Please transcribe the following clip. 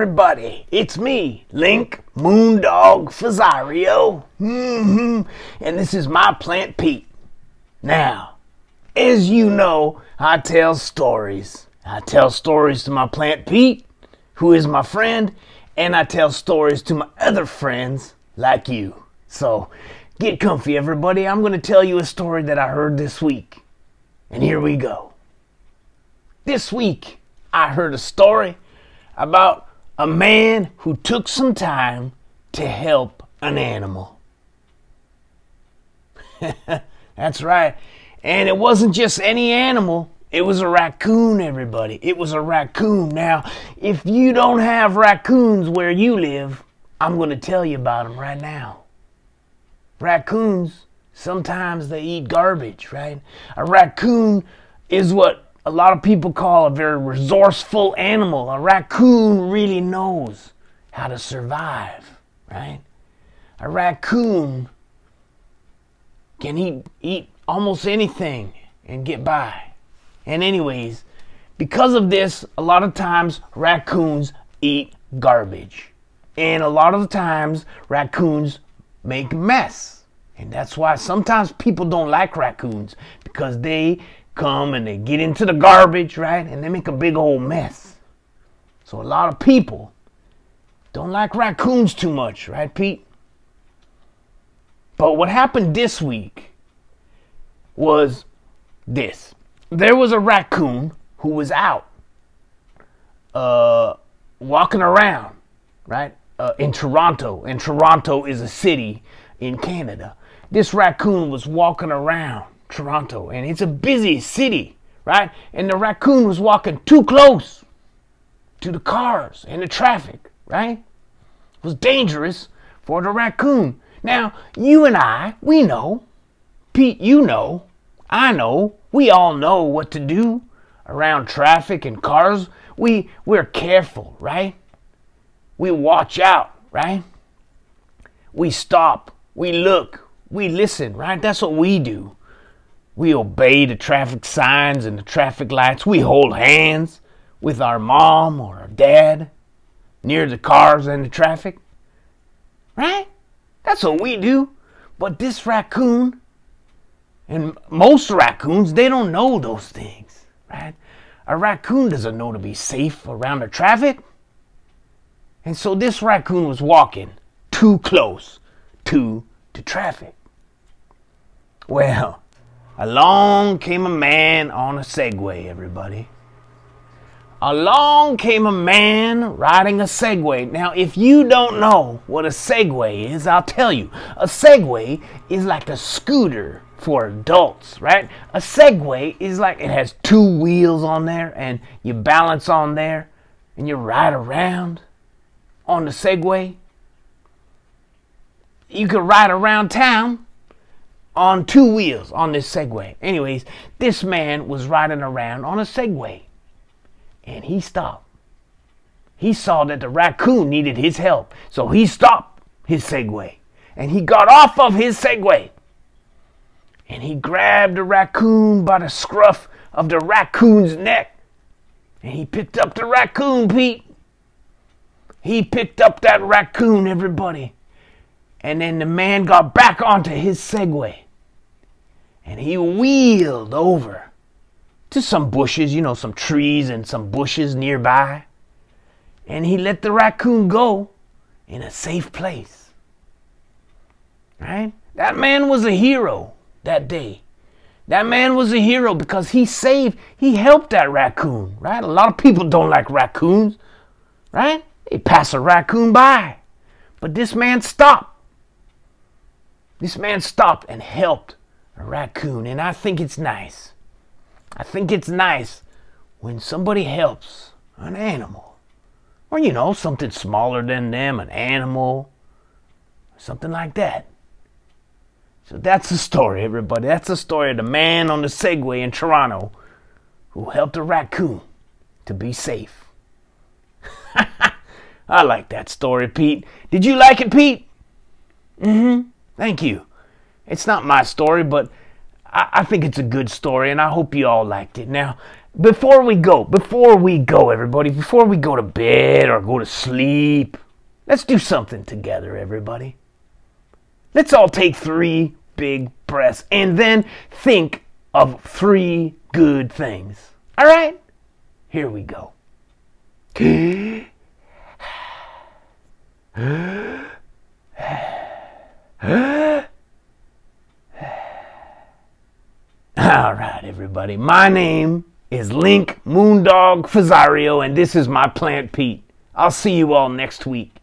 everybody. It's me, Link Moondog Fazario. hmm And this is my plant Pete. Now, as you know, I tell stories. I tell stories to my plant Pete, who is my friend, and I tell stories to my other friends like you. So, get comfy, everybody. I'm going to tell you a story that I heard this week. And here we go. This week, I heard a story about a man who took some time to help an animal. That's right. And it wasn't just any animal. It was a raccoon, everybody. It was a raccoon. Now, if you don't have raccoons where you live, I'm going to tell you about them right now. Raccoons, sometimes they eat garbage, right? A raccoon is what a lot of people call a very resourceful animal. A raccoon really knows how to survive, right? A raccoon can eat, eat almost anything and get by. And, anyways, because of this, a lot of times raccoons eat garbage. And a lot of the times raccoons make mess. And that's why sometimes people don't like raccoons because they come and they get into the garbage, right? And they make a big old mess. So a lot of people don't like raccoons too much, right, Pete? But what happened this week was this. There was a raccoon who was out uh, walking around, right, uh, in Toronto. And Toronto is a city in Canada. This raccoon was walking around Toronto, and it's a busy city, right? And the raccoon was walking too close to the cars and the traffic, right? It was dangerous for the raccoon. Now, you and I, we know, Pete, you know, I know, we all know what to do around traffic and cars. We we're careful, right? We watch out, right? We stop, we look, we listen, right? That's what we do. We obey the traffic signs and the traffic lights. We hold hands with our mom or our dad near the cars and the traffic. Right? That's what we do. But this raccoon, and most raccoons, they don't know those things. Right? A raccoon doesn't know to be safe around the traffic. And so this raccoon was walking too close to the traffic. Well, Along came a man on a Segway, everybody. Along came a man riding a Segway. Now, if you don't know what a Segway is, I'll tell you. A Segway is like a scooter for adults, right? A Segway is like it has two wheels on there and you balance on there and you ride around on the Segway. You could ride around town on two wheels on this Segway. Anyways, this man was riding around on a Segway and he stopped. He saw that the raccoon needed his help, so he stopped his Segway and he got off of his Segway and he grabbed the raccoon by the scruff of the raccoon's neck and he picked up the raccoon, Pete. He picked up that raccoon, everybody. And then the man got back onto his Segway. And he wheeled over to some bushes, you know, some trees and some bushes nearby. And he let the raccoon go in a safe place. Right? That man was a hero that day. That man was a hero because he saved, he helped that raccoon, right? A lot of people don't like raccoons, right? They pass a raccoon by. But this man stopped this man stopped and helped a raccoon, and I think it's nice. I think it's nice when somebody helps an animal, or you know, something smaller than them, an animal, something like that. So that's the story, everybody. That's the story of the man on the Segway in Toronto who helped a raccoon to be safe. I like that story, Pete. Did you like it, Pete? Mm hmm. Thank you. It's not my story, but I, I think it's a good story, and I hope you all liked it. Now, before we go, before we go, everybody, before we go to bed or go to sleep, let's do something together, everybody. Let's all take three big breaths and then think of three good things. All right? Here we go. All right, everybody. My name is Link Moondog Fazario, and this is my plant Pete. I'll see you all next week.